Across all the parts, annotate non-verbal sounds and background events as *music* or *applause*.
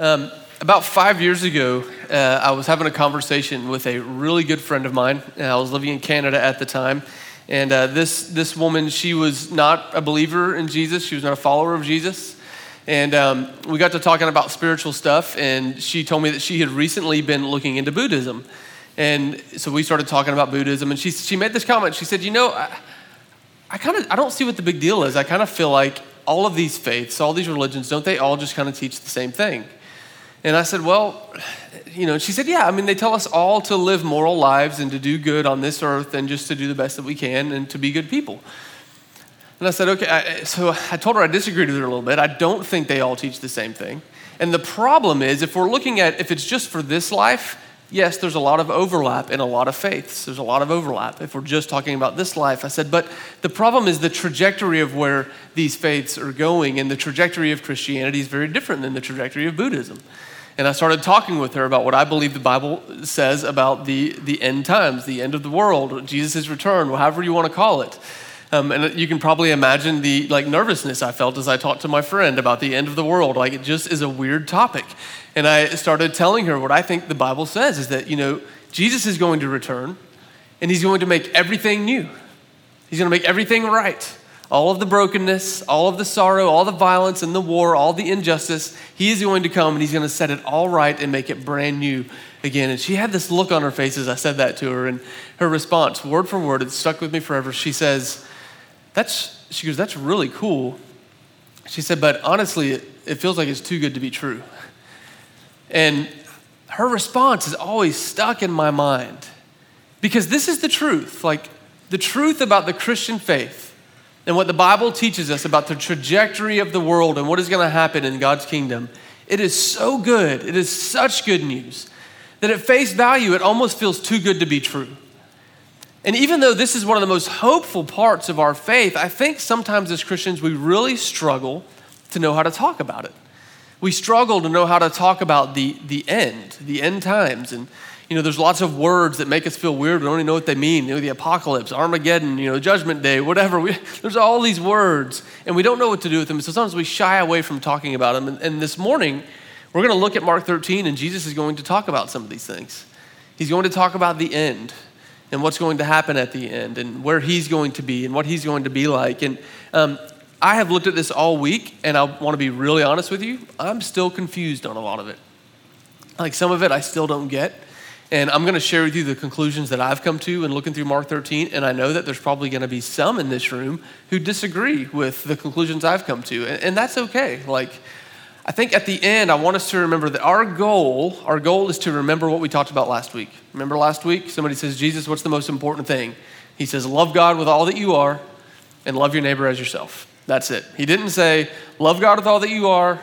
Um, about five years ago, uh, I was having a conversation with a really good friend of mine. Uh, I was living in Canada at the time. And uh, this, this woman, she was not a believer in Jesus, she was not a follower of Jesus. And um, we got to talking about spiritual stuff, and she told me that she had recently been looking into Buddhism. And so we started talking about Buddhism, and she, she made this comment. She said, You know, I, I kind of I don't see what the big deal is. I kind of feel like all of these faiths, all these religions, don't they all just kind of teach the same thing? And I said, Well, you know, she said, Yeah, I mean, they tell us all to live moral lives and to do good on this earth and just to do the best that we can and to be good people. And I said, Okay. I, so I told her I disagreed with her a little bit. I don't think they all teach the same thing. And the problem is, if we're looking at if it's just for this life, yes, there's a lot of overlap in a lot of faiths. There's a lot of overlap if we're just talking about this life. I said, but the problem is the trajectory of where these faiths are going, and the trajectory of Christianity is very different than the trajectory of Buddhism. And I started talking with her about what I believe the Bible says about the, the end times, the end of the world, Jesus' return, however you want to call it. Um, and you can probably imagine the like nervousness I felt as I talked to my friend about the end of the world. Like it just is a weird topic. And I started telling her what I think the Bible says is that, you know, Jesus is going to return and he's going to make everything new. He's going to make everything right all of the brokenness, all of the sorrow, all the violence and the war, all the injustice, he is going to come and he's going to set it all right and make it brand new again. And she had this look on her face as I said that to her, and her response, word for word, it stuck with me forever. She says, That's, she goes, That's really cool. She said, But honestly, it, it feels like it's too good to be true. And her response is always stuck in my mind because this is the truth. Like, the truth about the Christian faith and what the Bible teaches us about the trajectory of the world and what is going to happen in God's kingdom, it is so good. It is such good news that at face value, it almost feels too good to be true. And even though this is one of the most hopeful parts of our faith, I think sometimes as Christians we really struggle to know how to talk about it. We struggle to know how to talk about the, the end, the end times, and you know, there's lots of words that make us feel weird. We don't even know what they mean. You know, the apocalypse, Armageddon, you know, Judgment Day, whatever. We, *laughs* there's all these words, and we don't know what to do with them. So sometimes we shy away from talking about them. And, and this morning, we're going to look at Mark 13, and Jesus is going to talk about some of these things. He's going to talk about the end and what's going to happen at the end and where he's going to be and what he's going to be like. And um, I have looked at this all week, and I want to be really honest with you. I'm still confused on a lot of it. Like some of it I still don't get. And I'm going to share with you the conclusions that I've come to in looking through Mark 13. And I know that there's probably going to be some in this room who disagree with the conclusions I've come to. And, and that's okay. Like, I think at the end, I want us to remember that our goal, our goal is to remember what we talked about last week. Remember last week? Somebody says, Jesus, what's the most important thing? He says, love God with all that you are and love your neighbor as yourself. That's it. He didn't say, love God with all that you are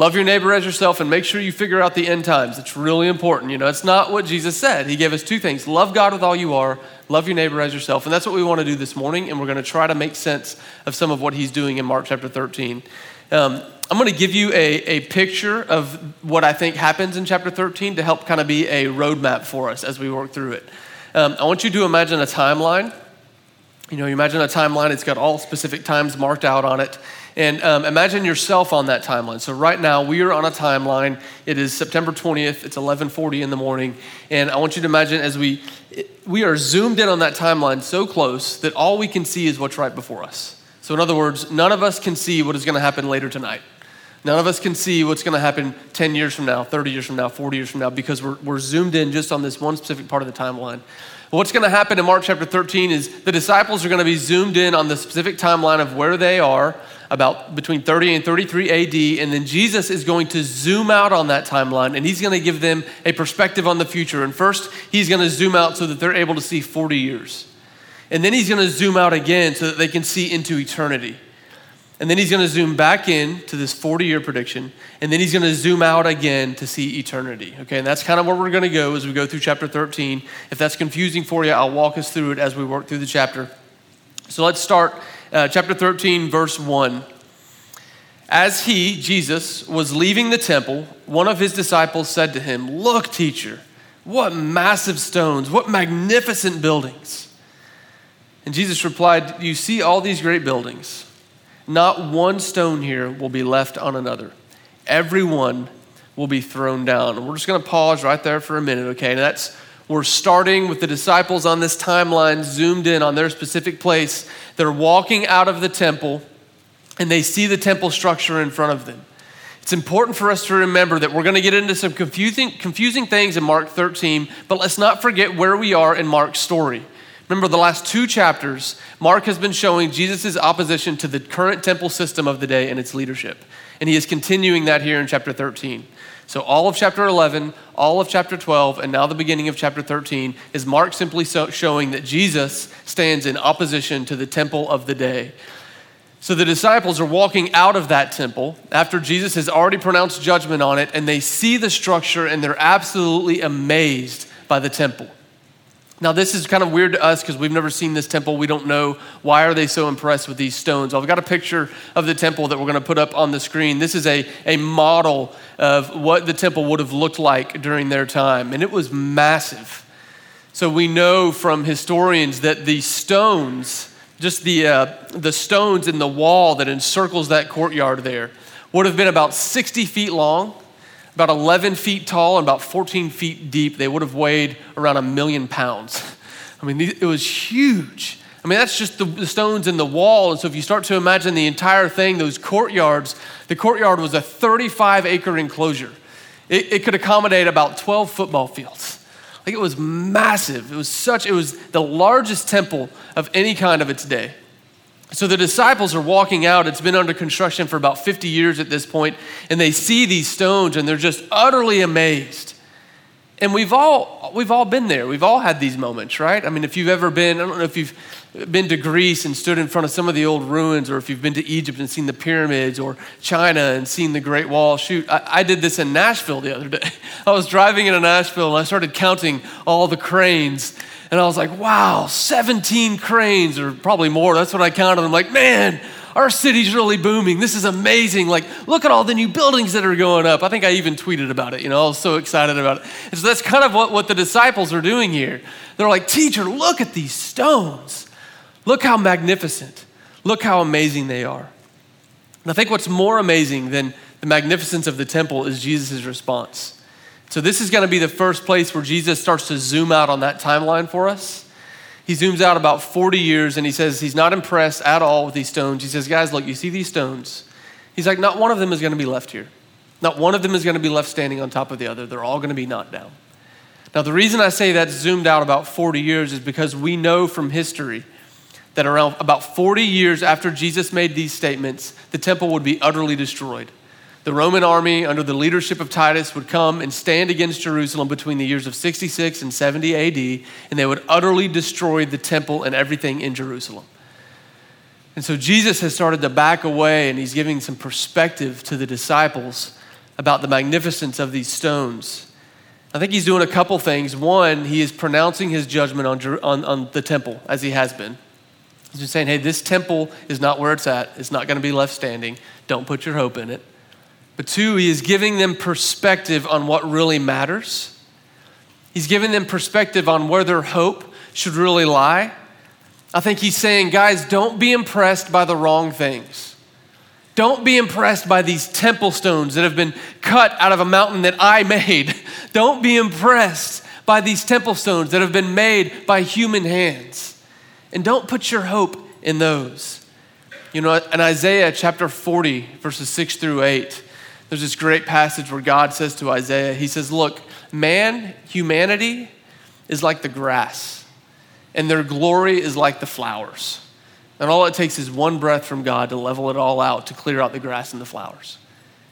Love your neighbor as yourself and make sure you figure out the end times. It's really important. You know, it's not what Jesus said. He gave us two things love God with all you are, love your neighbor as yourself. And that's what we want to do this morning. And we're going to try to make sense of some of what he's doing in Mark chapter 13. Um, I'm going to give you a, a picture of what I think happens in chapter 13 to help kind of be a roadmap for us as we work through it. Um, I want you to imagine a timeline. You know, you imagine a timeline, it's got all specific times marked out on it. And um, imagine yourself on that timeline. So right now we are on a timeline. It is September 20th. It's 11:40 in the morning, and I want you to imagine as we we are zoomed in on that timeline so close that all we can see is what's right before us. So in other words, none of us can see what is going to happen later tonight. None of us can see what's going to happen 10 years from now, 30 years from now, 40 years from now, because we're, we're zoomed in just on this one specific part of the timeline. What's going to happen in Mark chapter 13 is the disciples are going to be zoomed in on the specific timeline of where they are about between 30 and 33 AD, and then Jesus is going to zoom out on that timeline and he's going to give them a perspective on the future. And first, he's going to zoom out so that they're able to see 40 years. And then he's going to zoom out again so that they can see into eternity. And then he's going to zoom back in to this 40 year prediction. And then he's going to zoom out again to see eternity. Okay, and that's kind of where we're going to go as we go through chapter 13. If that's confusing for you, I'll walk us through it as we work through the chapter. So let's start uh, chapter 13, verse 1. As he, Jesus, was leaving the temple, one of his disciples said to him, Look, teacher, what massive stones, what magnificent buildings. And Jesus replied, You see all these great buildings. Not one stone here will be left on another. Everyone will be thrown down. And we're just going to pause right there for a minute, okay? And that's we're starting with the disciples on this timeline, zoomed in on their specific place. They're walking out of the temple and they see the temple structure in front of them. It's important for us to remember that we're going to get into some confusing, confusing things in Mark 13, but let's not forget where we are in Mark's story. Remember, the last two chapters, Mark has been showing Jesus' opposition to the current temple system of the day and its leadership. And he is continuing that here in chapter 13. So, all of chapter 11, all of chapter 12, and now the beginning of chapter 13 is Mark simply so showing that Jesus stands in opposition to the temple of the day. So the disciples are walking out of that temple after Jesus has already pronounced judgment on it, and they see the structure and they're absolutely amazed by the temple. Now, this is kind of weird to us because we've never seen this temple. We don't know why are they so impressed with these stones. I've got a picture of the temple that we're going to put up on the screen. This is a, a model of what the temple would have looked like during their time, and it was massive. So we know from historians that the stones just the, uh, the stones in the wall that encircles that courtyard there would have been about 60 feet long, about 11 feet tall, and about 14 feet deep. They would have weighed around a million pounds. I mean, it was huge. I mean, that's just the, stones in the wall. And so, if you start to imagine the entire thing, those courtyards, the courtyard was a 35 acre enclosure. It, it could accommodate about 12 football fields. Like it was massive. It was such, it was the largest temple of any kind of its day. So the disciples are walking out. It's been under construction for about 50 years at this point, and they see these stones and they're just utterly amazed. And we've all we've all been there. We've all had these moments, right? I mean, if you've ever been, I don't know if you've been to Greece and stood in front of some of the old ruins, or if you've been to Egypt and seen the pyramids, or China and seen the Great Wall. Shoot, I, I did this in Nashville the other day. *laughs* I was driving into Nashville and I started counting all the cranes. And I was like, wow, 17 cranes, or probably more. That's what I counted. I'm like, man, our city's really booming. This is amazing. Like, look at all the new buildings that are going up. I think I even tweeted about it. You know, I was so excited about it. And so that's kind of what, what the disciples are doing here. They're like, Teacher, look at these stones. Look how magnificent. Look how amazing they are. And I think what's more amazing than the magnificence of the temple is Jesus' response. So, this is going to be the first place where Jesus starts to zoom out on that timeline for us. He zooms out about 40 years and he says he's not impressed at all with these stones. He says, Guys, look, you see these stones? He's like, Not one of them is going to be left here. Not one of them is going to be left standing on top of the other. They're all going to be knocked down. Now, the reason I say that's zoomed out about 40 years is because we know from history that around about 40 years after Jesus made these statements, the temple would be utterly destroyed. The Roman army, under the leadership of Titus, would come and stand against Jerusalem between the years of 66 and 70 AD, and they would utterly destroy the temple and everything in Jerusalem. And so Jesus has started to back away, and he's giving some perspective to the disciples about the magnificence of these stones. I think he's doing a couple things. One, he is pronouncing his judgment on, on, on the temple, as he has been. He's saying, hey, this temple is not where it's at. It's not going to be left standing. Don't put your hope in it. But two, he is giving them perspective on what really matters. He's giving them perspective on where their hope should really lie. I think he's saying, guys, don't be impressed by the wrong things. Don't be impressed by these temple stones that have been cut out of a mountain that I *laughs* made. Don't be impressed by these temple stones that have been made by human hands. And don't put your hope in those. You know, in Isaiah chapter 40, verses 6 through 8, there's this great passage where God says to Isaiah, He says, Look, man, humanity is like the grass, and their glory is like the flowers. And all it takes is one breath from God to level it all out, to clear out the grass and the flowers.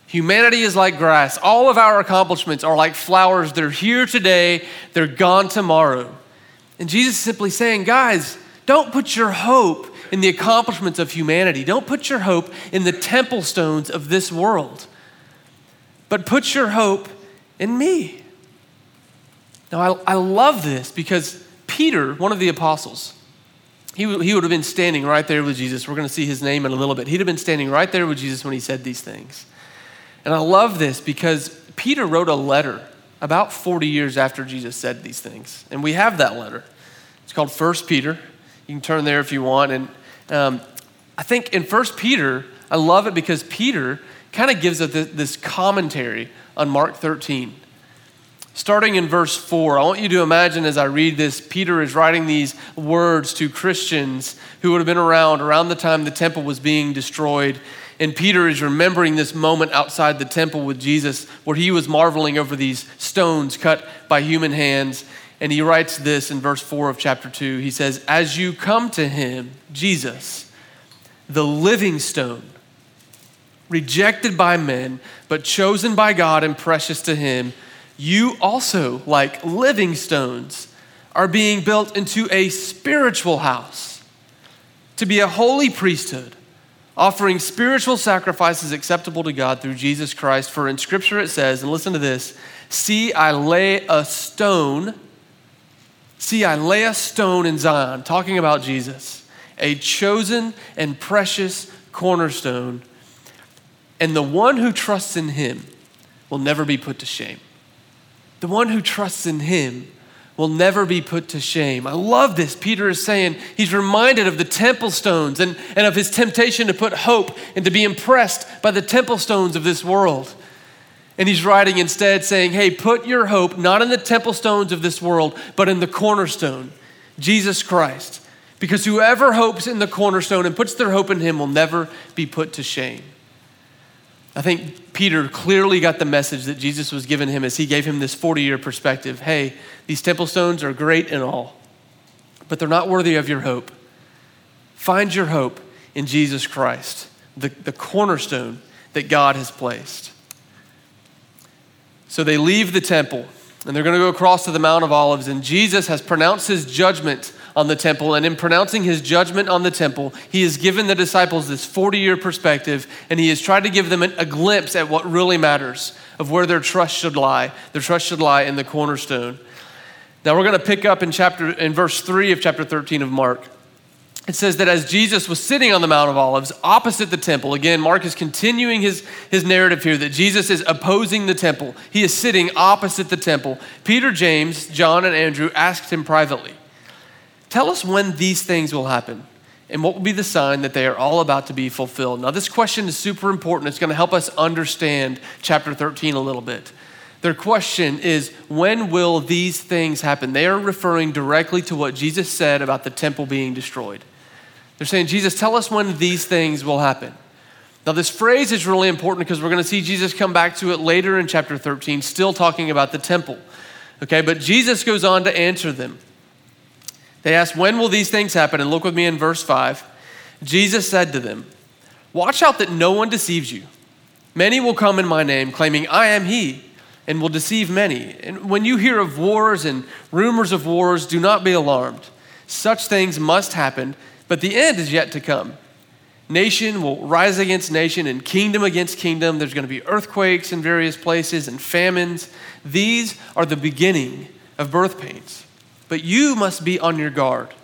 Humanity is like grass. All of our accomplishments are like flowers. They're here today, they're gone tomorrow. And Jesus is simply saying, guys, don't put your hope in the accomplishments of humanity. Don't put your hope in the temple stones of this world but put your hope in me. Now, I, I love this because Peter, one of the apostles, he, he would have been standing right there with Jesus. We're going to see his name in a little bit. He'd have been standing right there with Jesus when he said these things. And I love this because Peter wrote a letter about 40 years after Jesus said these things. And we have that letter. It's called First Peter. You can turn there if you want. And um, I think in First Peter, I love it because Peter kind of gives us this commentary on Mark 13. Starting in verse 4, I want you to imagine as I read this, Peter is writing these words to Christians who would have been around around the time the temple was being destroyed. And Peter is remembering this moment outside the temple with Jesus where he was marveling over these stones cut by human hands. And he writes this in verse 4 of chapter 2. He says, As you come to him, Jesus, the living stone, rejected by men, but chosen by God and precious to him, you also, like living stones, are being built into a spiritual house to be a holy priesthood, offering spiritual sacrifices acceptable to God through Jesus Christ. For in Scripture it says, and listen to this See, I lay a stone. See, I lay a stone in Zion, talking about Jesus, a chosen and precious cornerstone, and the one who trusts in him will never be put to shame. The one who trusts in him will never be put to shame. I love this. Peter is saying he's reminded of the temple stones and, and of his temptation to put hope and to be impressed by the temple stones of this world. And he's writing instead saying, hey, put your hope not in the temple stones of this world, but in the cornerstone, Jesus Christ. Because whoever hopes in the cornerstone and puts their hope in him will never be put to shame. I think Peter clearly got the message that Jesus was giving him as he gave him this 40 year perspective. Hey, these temple stones are great and all, but they're not worthy of your hope. Find your hope in Jesus Christ, the, the cornerstone that God has placed. So they leave the temple and they're going to go across to the Mount of Olives, and Jesus has pronounced his judgment on the temple. And in pronouncing his judgment on the temple, he has given the disciples this 40 year perspective, and he has tried to give them a glimpse at what really matters of where their trust should lie. Their trust should lie in the cornerstone. Now we're going to pick up in chapter in verse 3 of chapter 13 of Mark. It says that as Jesus was sitting on the Mount of Olives opposite the temple, again, Mark is continuing his, his narrative here that Jesus is opposing the temple. He is sitting opposite the temple. Peter, James, John, and Andrew asked him privately, Tell us when these things will happen and what will be the sign that they are all about to be fulfilled. Now, this question is super important. It's going to help us understand chapter 13 a little bit. Their question is, when will these things happen? They are referring directly to what Jesus said about the temple being destroyed. They're saying, Jesus, tell us when these things will happen. Now, this phrase is really important because we're going to see Jesus come back to it later in chapter 13, still talking about the temple. Okay, but Jesus goes on to answer them. They asked, When will these things happen? And look with me in verse 5. Jesus said to them, Watch out that no one deceives you. Many will come in my name, claiming, I am he, and will deceive many. And when you hear of wars and rumors of wars, do not be alarmed. Such things must happen, but the end is yet to come. Nation will rise against nation and kingdom against kingdom. There's going to be earthquakes in various places and famines. These are the beginning of birth pains. But you must be on your guard.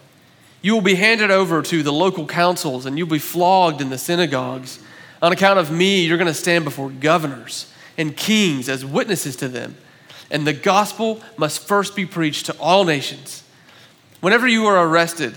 You will be handed over to the local councils and you'll be flogged in the synagogues. On account of me, you're going to stand before governors and kings as witnesses to them. And the gospel must first be preached to all nations. Whenever you are arrested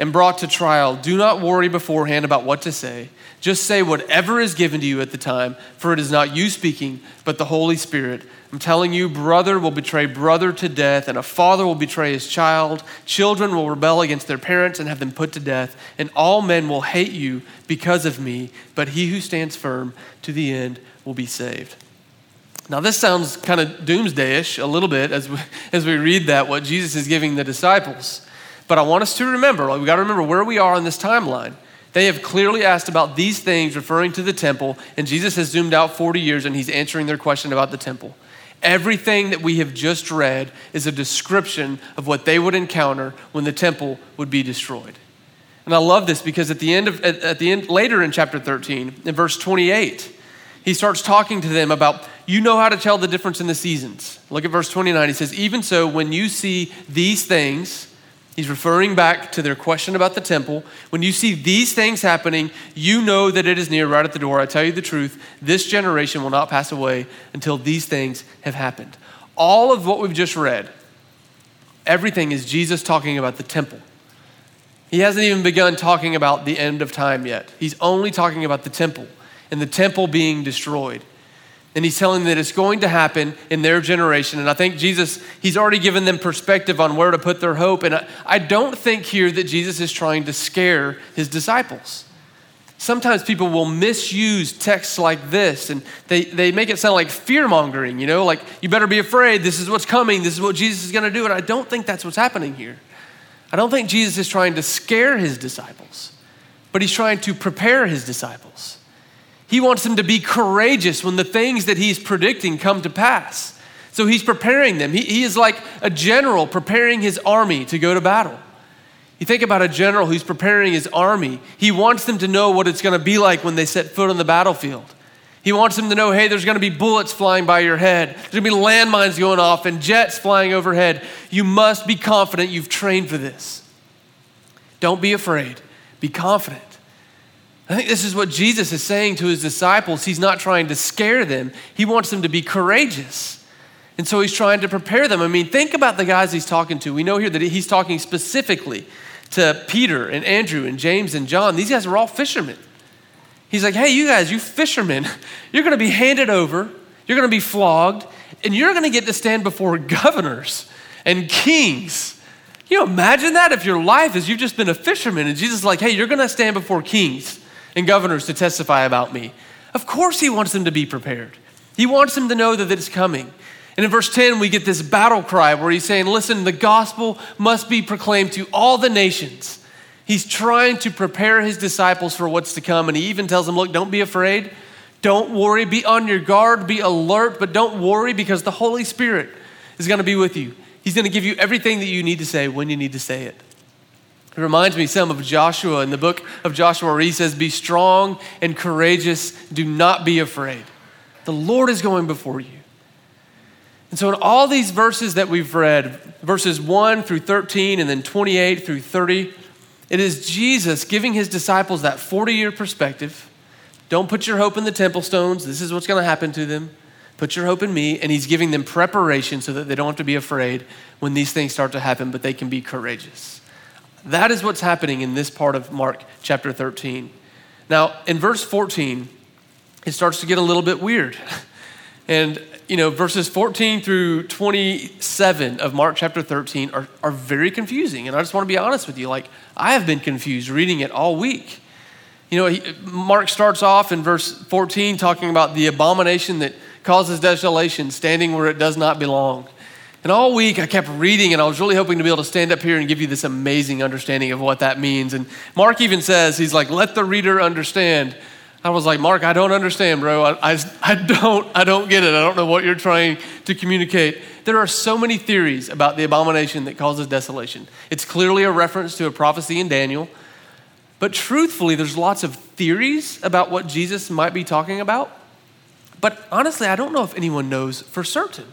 and brought to trial, do not worry beforehand about what to say. Just say whatever is given to you at the time, for it is not you speaking, but the Holy Spirit I'm telling you, brother will betray brother to death, and a father will betray his child. Children will rebel against their parents and have them put to death, and all men will hate you because of me, but he who stands firm to the end will be saved. Now, this sounds kind of doomsdayish a little bit as we, *laughs* as we read that, what Jesus is giving the disciples. But I want us to remember, like, we got to remember where we are on this timeline. They have clearly asked about these things referring to the temple, and Jesus has zoomed out 40 years and he's answering their question about the temple. Everything that we have just read is a description of what they would encounter when the temple would be destroyed. And I love this because at the end of at, the end later in chapter 13, in verse 28, he starts talking to them about you know how to tell the difference in the seasons. Look at verse 29. He says, Even so, when you see these things, He's referring back to their question about the temple. When you see these things happening, you know that it is near, right at the door. I tell you the truth, this generation will not pass away until these things have happened. All of what we've just read, everything is Jesus talking about the temple. He hasn't even begun talking about the end of time yet. He's only talking about the temple and the temple being destroyed. And he's telling them that it's going to happen in their generation. And I think Jesus, he's already given them perspective on where to put their hope. And I, I don't think here that Jesus is trying to scare his disciples. Sometimes people will misuse texts like this and they, they make it sound like fear mongering, you know, like you better be afraid, this is what's coming, this is what Jesus is going to do. And I don't think that's what's happening here. I don't think Jesus is trying to scare his disciples, but he's trying to prepare his disciples. He wants them to be courageous when the things that he's predicting come to pass. So he's preparing them. He, he is like a general preparing his army to go to battle. You think about a general who's preparing his army, he wants them to know what it's going to be like when they set foot on the battlefield. He wants them to know hey, there's going to be bullets flying by your head, there's going to be landmines going off, and jets flying overhead. You must be confident you've trained for this. Don't be afraid, be confident. I think this is what Jesus is saying to his disciples. He's not trying to scare them, he wants them to be courageous. And so he's trying to prepare them. I mean, think about the guys he's talking to. We know here that he's talking specifically to Peter and Andrew and James and John. These guys are all fishermen. He's like, hey, you guys, you fishermen, *laughs* you're going to be handed over, you're going to be flogged, and you're going to get to stand before *laughs* governors and kings. Can you imagine that if your life is you've just been a fisherman and Jesus is like, hey, you're going to stand before kings and governors to testify about me. Of course, he wants them to be prepared. He wants them to know that it's coming. And in verse 10, we get this battle cry where he's saying, Listen, the gospel must be proclaimed to all the nations. He's trying to prepare his disciples for what's to come. And he even tells them, Look, don't be afraid. Don't worry. Be on your guard. Be alert, but don't worry because the Holy Spirit is going to be with you. He's going to give you everything that you need to say when you need to say it. It reminds me some of Joshua in the book of Joshua where he says, Be strong and courageous, do not be afraid. The Lord is going before you. And so, in all these verses that we've read, verses 1 through 13 and then 28 through 30, it is Jesus giving his disciples that 40 year perspective. Don't put your hope in the temple stones. This is what's going to happen to them. Put your hope in me. And he's giving them preparation so that they don't have to be afraid when these things start to happen, but they can be courageous. That is what's happening in this part of Mark chapter 13. Now, in verse 14, it starts to get a little bit weird. *laughs* And, you know, verses 14 through 27 of Mark chapter 13 are, are very confusing. And I just want to be honest with you. Like, I have been confused reading it all week. You know, he, Mark starts off in verse 14 talking about the abomination that causes desolation, standing where it does not belong. And all week I kept reading, and I was really hoping to be able to stand up here and give you this amazing understanding of what that means. And Mark even says, he's like, let the reader understand. I was like, Mark, I don't understand, bro. I, I, I, don't, I don't get it. I don't know what you're trying to communicate. There are so many theories about the abomination that causes desolation. It's clearly a reference to a prophecy in Daniel. But truthfully, there's lots of theories about what Jesus might be talking about. But honestly, I don't know if anyone knows for certain.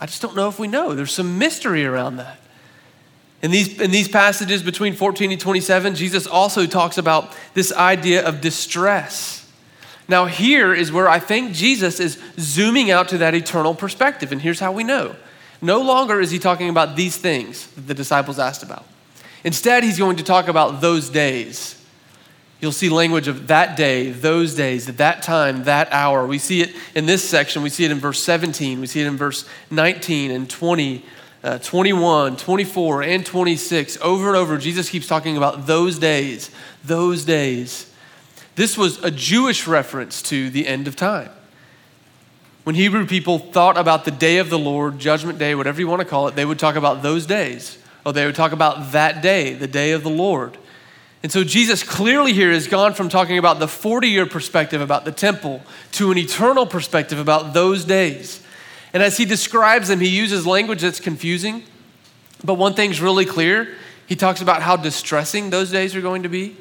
I just don't know if we know. There's some mystery around that. In these, in these passages between 14 and 27, Jesus also talks about this idea of distress. Now, here is where I think Jesus is zooming out to that eternal perspective. And here's how we know no longer is he talking about these things that the disciples asked about. Instead, he's going to talk about those days You'll see language of that day, those days, that time, that hour. We see it in this section. We see it in verse 17. We see it in verse 19 and 20, uh, 21, 24, and 26. Over and over, Jesus keeps talking about those days, those days. This was a Jewish reference to the end of time. When Hebrew people thought about the day of the Lord, Judgment Day, whatever you want to call it, they would talk about those days. Or they would talk about that day, the day of the Lord. And so Jesus clearly here has gone from talking about the 40 year perspective about the temple to an eternal perspective about those days. And as he describes them, he uses language that's confusing. But one thing's really clear he talks about how distressing those days are going to be,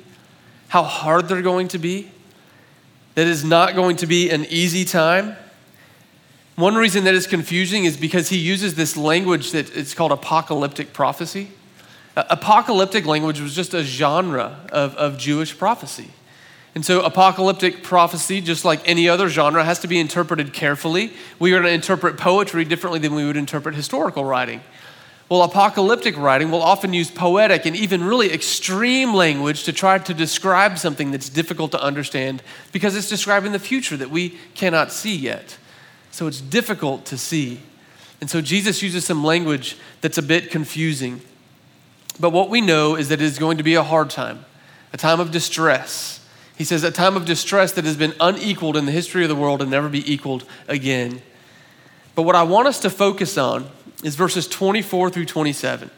how hard they're going to be, that it's not going to be an easy time. One reason that is confusing is because he uses this language that it's called apocalyptic prophecy. Apocalyptic language was just a genre of, of Jewish prophecy. And so, apocalyptic prophecy, just like any other genre, has to be interpreted carefully. We are going to interpret poetry differently than we would interpret historical writing. Well, apocalyptic writing will often use poetic and even really extreme language to try to describe something that's difficult to understand because it's describing the future that we cannot see yet. So it's difficult to see. And so Jesus uses some language that's a bit confusing. But what we know is that it is going to be a hard time, a time of distress. He says, a time of distress that has been unequaled in the history of the world and never be equaled again. But what I want us to focus on is verses 24 through 27.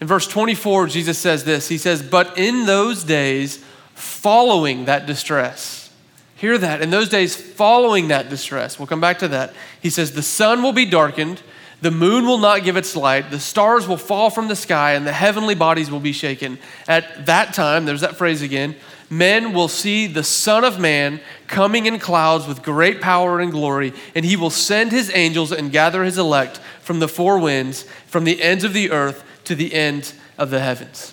In verse 24, Jesus says this He says, But in those days following that distress, hear that, in those days following that distress, we'll come back to that. He says, The sun will be darkened, the moon will not give its light, the stars will fall from the sky, and the heavenly bodies will be shaken. At that time, there's that phrase again, men will see the Son of Man coming in clouds with great power and glory, and he will send his angels and gather his elect from the four winds, from the ends of the earth to the end of the heavens.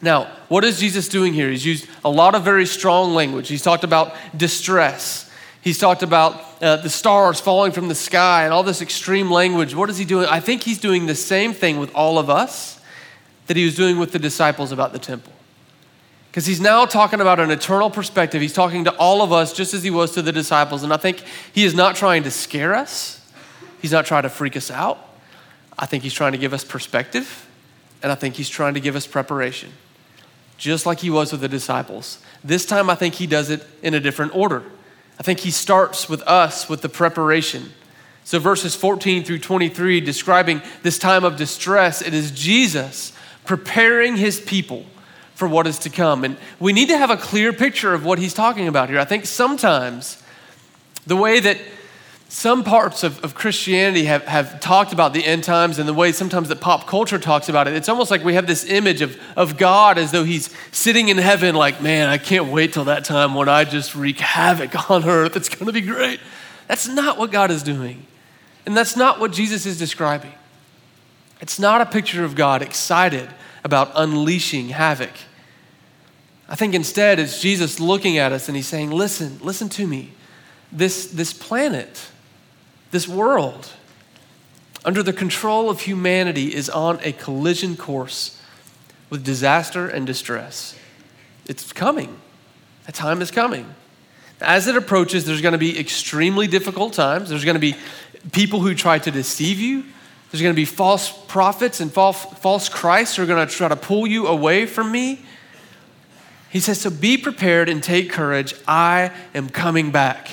Now, what is Jesus doing here? He's used a lot of very strong language. He's talked about distress. He's talked about uh, the stars falling from the sky and all this extreme language. What is he doing? I think he's doing the same thing with all of us that he was doing with the disciples about the temple. Because he's now talking about an eternal perspective. He's talking to all of us just as he was to the disciples. And I think he is not trying to scare us, he's not trying to freak us out. I think he's trying to give us perspective, and I think he's trying to give us preparation, just like he was with the disciples. This time, I think he does it in a different order. I think he starts with us with the preparation. So, verses 14 through 23, describing this time of distress, it is Jesus preparing his people for what is to come. And we need to have a clear picture of what he's talking about here. I think sometimes the way that some parts of, of Christianity have, have talked about the end times and the way sometimes that pop culture talks about it, it's almost like we have this image of, of God as though he's sitting in heaven, like, man, I can't wait till that time when I just wreak havoc *laughs* on earth. It's going to be great. That's not what God is doing. And that's not what Jesus is describing. It's not a picture of God excited about unleashing havoc. I think instead it's Jesus looking at us and he's saying, Listen, listen to me. This, this planet, this world, under the control of humanity, is on a collision course with disaster and distress. It's coming. That time is coming. As it approaches, there's going to be extremely difficult times. There's going to be people who try to deceive you. There's going to be false prophets and false, false Christs who are going to try to pull you away from me. He says, So be prepared and take courage. I am coming back,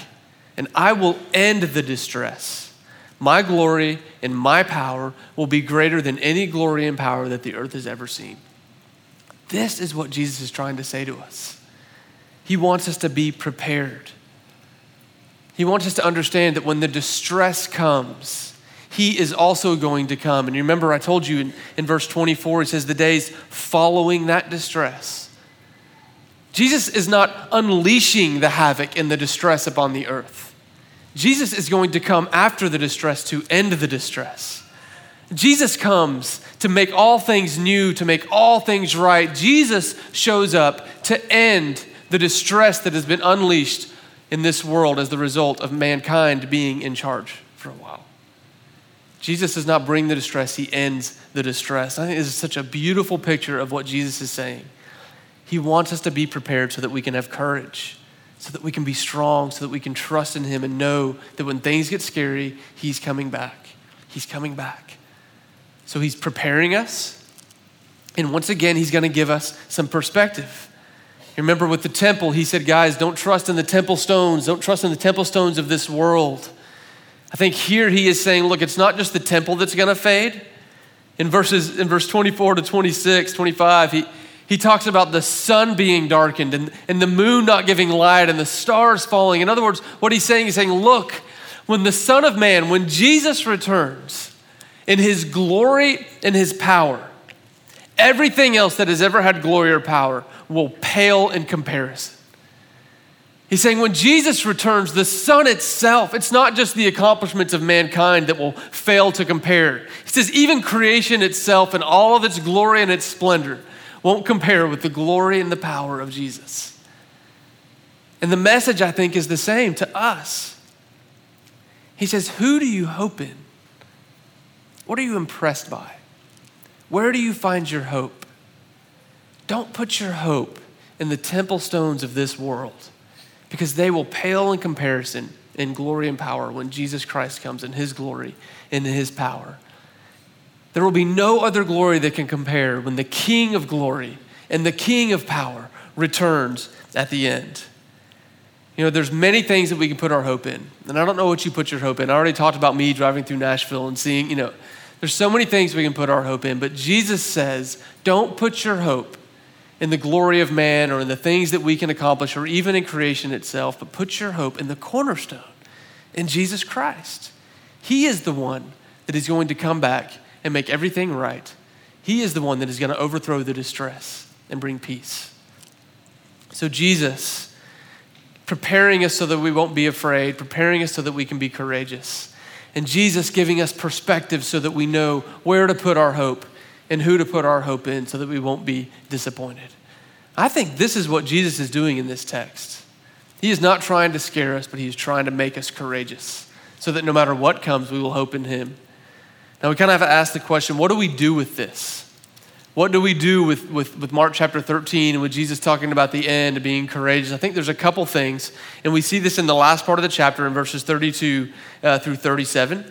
and I will end the distress. My glory and my power will be greater than any glory and power that the earth has ever seen. This is what Jesus is trying to say to us. He wants us to be prepared. He wants us to understand that when the distress comes, he is also going to come. And remember, I told you in, in verse 24, he says, the days following that distress. Jesus is not unleashing the havoc and the distress upon the earth. Jesus is going to come after the distress to end the distress. Jesus comes to make all things new, to make all things right. Jesus shows up to end the distress that has been unleashed in this world as the result of mankind being in charge for a while. Jesus does not bring the distress, he ends the distress. I think this is such a beautiful picture of what Jesus is saying. He wants us to be prepared so that we can have courage, so that we can be strong, so that we can trust in him and know that when things get scary, he's coming back. He's coming back. So he's preparing us. And once again, he's going to give us some perspective. Remember with the temple, he said, guys, don't trust in the temple stones, don't trust in the temple stones of this world. I think here he is saying, look, it's not just the temple that's going to fade. In verses in verse 24 to 26, 25, he, he talks about the sun being darkened and, and the moon not giving light and the stars falling. In other words, what he's saying, is saying, look, when the Son of Man, when Jesus returns in his glory and his power, everything else that has ever had glory or power will pale in comparison. He's saying when Jesus returns, the sun itself, it's not just the accomplishments of mankind that will fail to compare. He says, even creation itself and all of its glory and its splendor won't compare with the glory and the power of Jesus. And the message, I think, is the same to us. He says, Who do you hope in? What are you impressed by? Where do you find your hope? Don't put your hope in the temple stones of this world because they will pale in comparison in glory and power when Jesus Christ comes in his glory and in his power. There will be no other glory that can compare when the King of glory and the King of power returns at the end. You know, there's many things that we can put our hope in. And I don't know what you put your hope in. I already talked about me driving through Nashville and seeing, you know, there's so many things we can put our hope in. But Jesus says, don't put your hope in the glory of man or in the things that we can accomplish or even in creation itself, but put your hope in the cornerstone, in Jesus Christ. He is the one that is going to come back and make everything right. He is the one that is going to overthrow the distress and bring peace. So, Jesus, preparing us so that we won't be afraid, preparing us so that we can be courageous. And Jesus giving us perspective so that we know where to put our hope and who to put our hope in so that we won't be disappointed. I think this is what Jesus is doing in this text. He is not trying to scare us, but he is trying to make us courageous so that no matter what comes, we will hope in him. Now, we kind of have to ask the question what do we do with this? What do we do with, with, with Mark chapter 13 and with Jesus talking about the end and being courageous? I think there's a couple things, and we see this in the last part of the chapter in verses 32 uh, through 37.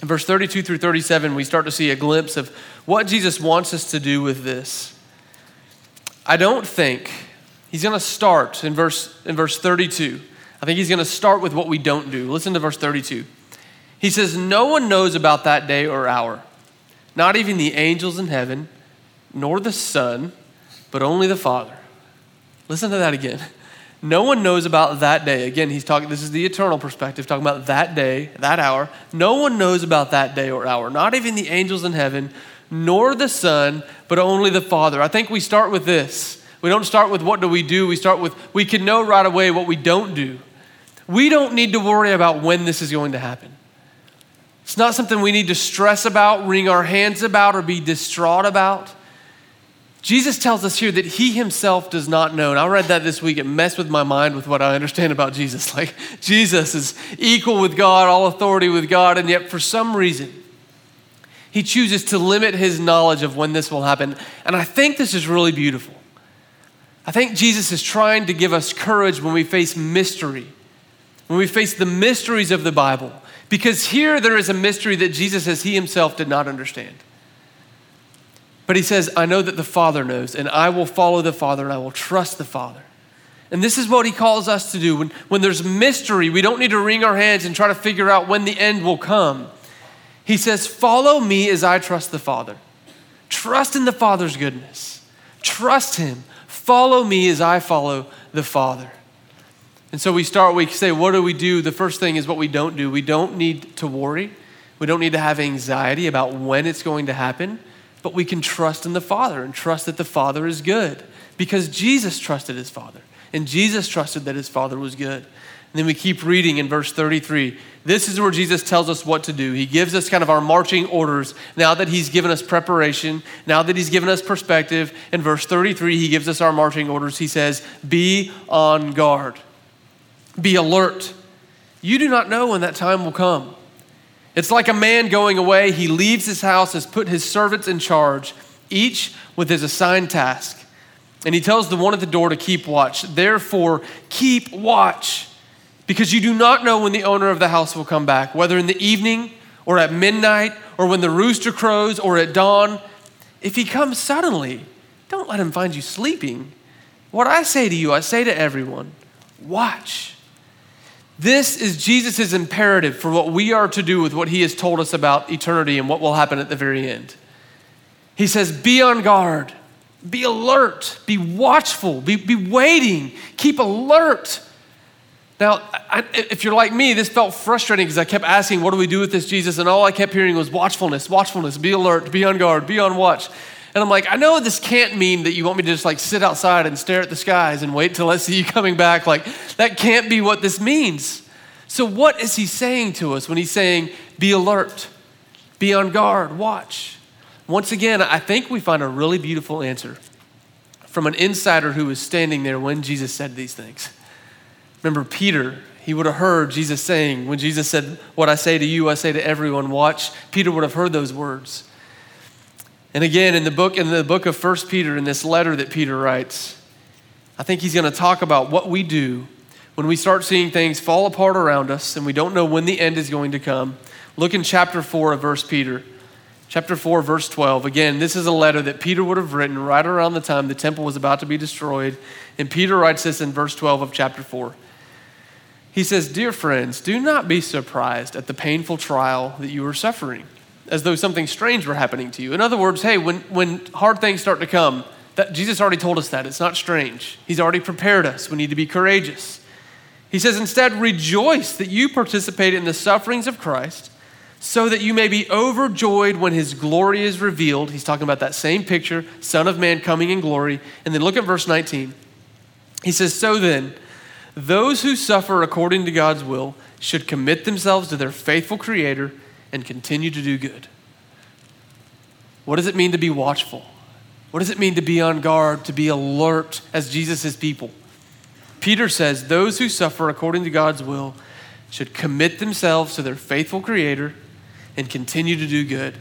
In verse 32 through 37, we start to see a glimpse of what Jesus wants us to do with this. I don't think he's going to start in verse, in verse 32. I think he's going to start with what we don't do. Listen to verse 32. He says, No one knows about that day or hour, not even the angels in heaven, nor the Son, but only the Father. Listen to that again. No one knows about that day. Again, he's talking, this is the eternal perspective, talking about that day, that hour. No one knows about that day or hour, not even the angels in heaven, nor the Son, but only the Father. I think we start with this. We don't start with what do we do, we start with we can know right away what we don't do. We don't need to worry about when this is going to happen. It's not something we need to stress about, wring our hands about, or be distraught about. Jesus tells us here that he himself does not know. And I read that this week. It messed with my mind with what I understand about Jesus. *laughs* Like, Jesus is equal with God, all authority with God, and yet for some reason, he chooses to limit his knowledge of when this will happen. And I think this is really beautiful. I think Jesus is trying to give us courage when we face mystery, when we face the mysteries of the Bible. Because here there is a mystery that Jesus says he himself did not understand. But he says, I know that the Father knows, and I will follow the Father and I will trust the Father. And this is what he calls us to do. When, when there's mystery, we don't need to wring our hands and try to figure out when the end will come. He says, Follow me as I trust the Father. Trust in the Father's goodness. Trust him. Follow me as I follow the Father. And so we start, we say, what do we do? The first thing is what we don't do. We don't need to worry. We don't need to have anxiety about when it's going to happen, but we can trust in the Father and trust that the Father is good because Jesus trusted his Father and Jesus trusted that his Father was good. And then we keep reading in verse 33. This is where Jesus tells us what to do. He gives us kind of our marching orders now that he's given us preparation, now that he's given us perspective. In verse 33, he gives us our marching orders. He says, Be on guard. Be alert. You do not know when that time will come. It's like a man going away. He leaves his house, has put his servants in charge, each with his assigned task. And he tells the one at the door to keep watch. Therefore, keep watch, because you do not know when the owner of the house will come back, whether in the evening or at midnight or when the rooster crows or at dawn. If he comes suddenly, don't let him find you sleeping. What I say to you, I say to everyone watch. This is Jesus' imperative for what we are to do with what he has told us about eternity and what will happen at the very end. He says, Be on guard, be alert, be watchful, be, be waiting, keep alert. Now, I, if you're like me, this felt frustrating because I kept asking, What do we do with this, Jesus? And all I kept hearing was watchfulness, watchfulness, be alert, be on guard, be on watch. And I'm like, I know this can't mean that you want me to just like sit outside and stare at the skies and wait till I see you coming back. Like, that can't be what this means. So, what is he saying to us when he's saying, be alert, be on guard, watch? Once again, I think we find a really beautiful answer from an insider who was standing there when Jesus said these things. Remember, Peter, He would have heard Jesus saying, when Jesus said, What I say to you, I say to everyone, watch, Peter would have heard those words. And again, in the book, in the book of First Peter, in this letter that Peter writes, I think he's going to talk about what we do when we start seeing things fall apart around us and we don't know when the end is going to come. Look in chapter 4 of First Peter. Chapter 4, verse 12. Again, this is a letter that Peter would have written right around the time the temple was about to be destroyed. And Peter writes this in verse 12 of chapter 4. He says, Dear friends, do not be surprised at the painful trial that you are suffering, as though something strange were happening to you. In other words, hey, when, when hard things start to come, that, Jesus already told us that. It's not strange. He's already prepared us. We need to be courageous. He says, Instead, rejoice that you participate in the sufferings of Christ so that you may be overjoyed when his glory is revealed. He's talking about that same picture, Son of Man coming in glory. And then look at verse 19. He says, So then, those who suffer according to God's will should commit themselves to their faithful Creator and continue to do good. What does it mean to be watchful? What does it mean to be on guard, to be alert as Jesus' people? Peter says, Those who suffer according to God's will should commit themselves to their faithful Creator and continue to do good.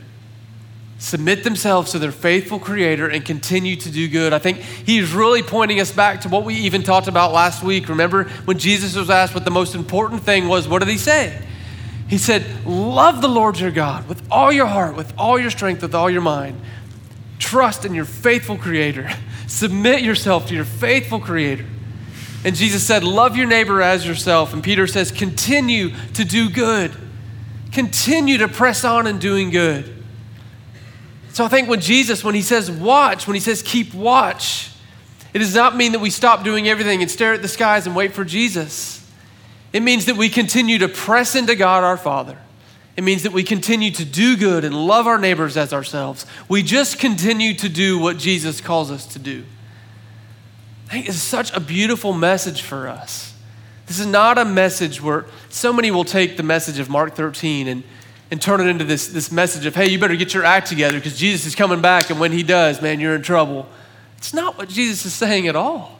Submit themselves to their faithful Creator and continue to do good. I think he's really pointing us back to what we even talked about last week. Remember when Jesus was asked what the most important thing was, what did he say? He said, Love the Lord your God with all your heart, with all your strength, with all your mind. Trust in your faithful Creator. *laughs* Submit yourself to your faithful Creator. And Jesus said, Love your neighbor as yourself. And Peter says, Continue to do good. Continue to press on in doing good. So I think when Jesus, when he says watch, when he says keep watch, it does not mean that we stop doing everything and stare at the skies and wait for Jesus. It means that we continue to press into God our Father. It means that we continue to do good and love our neighbors as ourselves. We just continue to do what Jesus calls us to do. I think it's such a beautiful message for us. This is not a message where so many will take the message of Mark 13 and, and turn it into this, this message of, hey, you better get your act together because Jesus is coming back, and when he does, man, you're in trouble. It's not what Jesus is saying at all.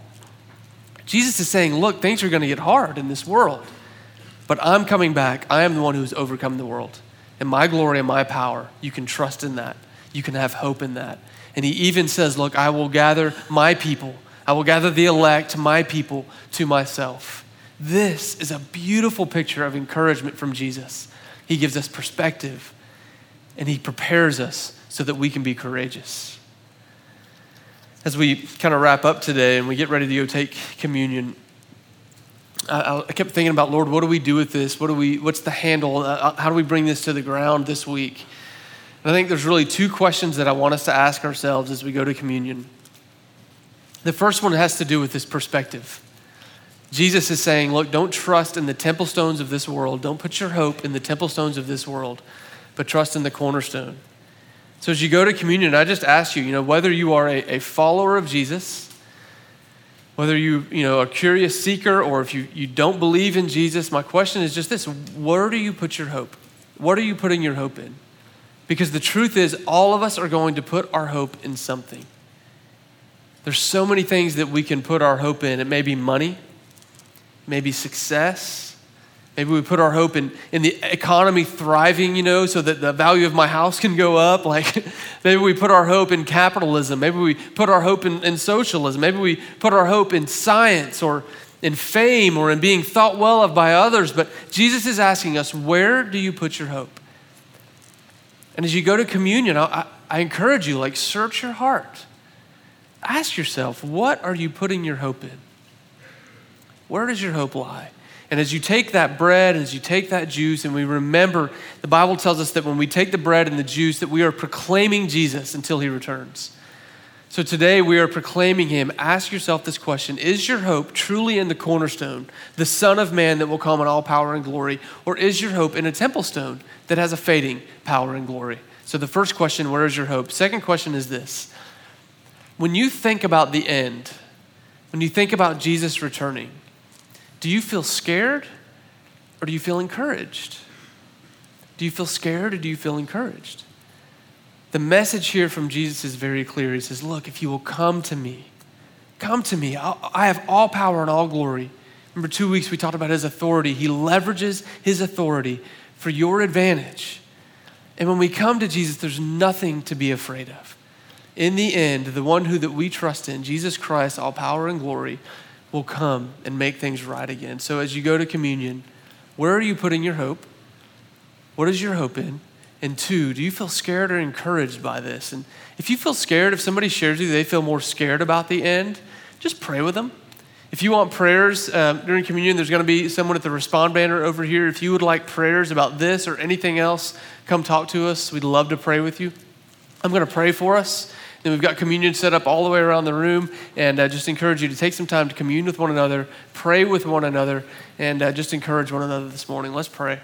Jesus is saying, look, things are going to get hard in this world, but I'm coming back. I am the one who's overcome the world. And my glory and my power, you can trust in that. You can have hope in that. And he even says, Look, I will gather my people, I will gather the elect, my people, to myself. This is a beautiful picture of encouragement from Jesus. He gives us perspective and he prepares us so that we can be courageous. As we kind of wrap up today and we get ready to go take communion, I, I kept thinking about, Lord, what do we do with this? What do we, what's the handle? Uh, uh how do we bring this to the ground this week? And I think there's really two questions that I want us to ask ourselves as we go to communion. The first one has to do with this perspective. Jesus is saying, look, don't trust in the temple stones of this world. Don't put your hope in the temple stones of this world, but trust in the cornerstone. So as you go to communion, I just ask you, you know, whether you are a, a follower of Jesus, whether you, you know, a curious seeker or if you, you don't believe in Jesus, my question is just this where do you put your hope? What are you putting your hope in? Because the truth is, all of us are going to put our hope in something. There's so many things that we can put our hope in. It may be money, maybe success. Maybe we put our hope in, in the economy thriving, you know, so that the value of my house can go up. *laughs* Like maybe we put our hope in capitalism. Maybe we put our hope in, in socialism. Maybe we put our hope in science or in fame or in being thought well of by others. But Jesus is asking us, where do you put your hope? And as you go to communion, I, I encourage you, like, search your heart. Ask yourself, what are you putting your hope in? Where does your hope lie? And as you take that bread, as you take that juice, and we remember, the Bible tells us that when we take the bread and the juice, that we are proclaiming Jesus until he returns. So today we are proclaiming him. Ask yourself this question Is your hope truly in the cornerstone, the Son of Man that will come in all power and glory? Or is your hope in a temple stone that has a fading power and glory? So the first question, where is your hope? Second question is this When you think about the end, when you think about Jesus returning, do you feel scared or do you feel encouraged? Do you feel scared or do you feel encouraged? The message here from Jesus is very clear. He says, Look, if you will come to me, come to me. I have all power and all glory. Remember, two weeks we talked about his authority. He leverages his authority for your advantage. And when we come to Jesus, there's nothing to be afraid of. In the end, the one who that we trust in, Jesus Christ, all power and glory, will come and make things right again. So as you go to communion, where are you putting your hope? What is your hope in? And two, do you feel scared or encouraged by this? And if you feel scared, if somebody shares you they feel more scared about the end, just pray with them. If you want prayers um, during communion, there's going to be someone at the respond banner over here. If you would like prayers about this or anything else, come talk to us. We'd love to pray with you. I'm going to pray for us. Then we've got communion set up all the way around the room, and uh, just encourage you to take some time to commune with one another, pray with one another, and uh, just encourage one another this morning. Let's pray.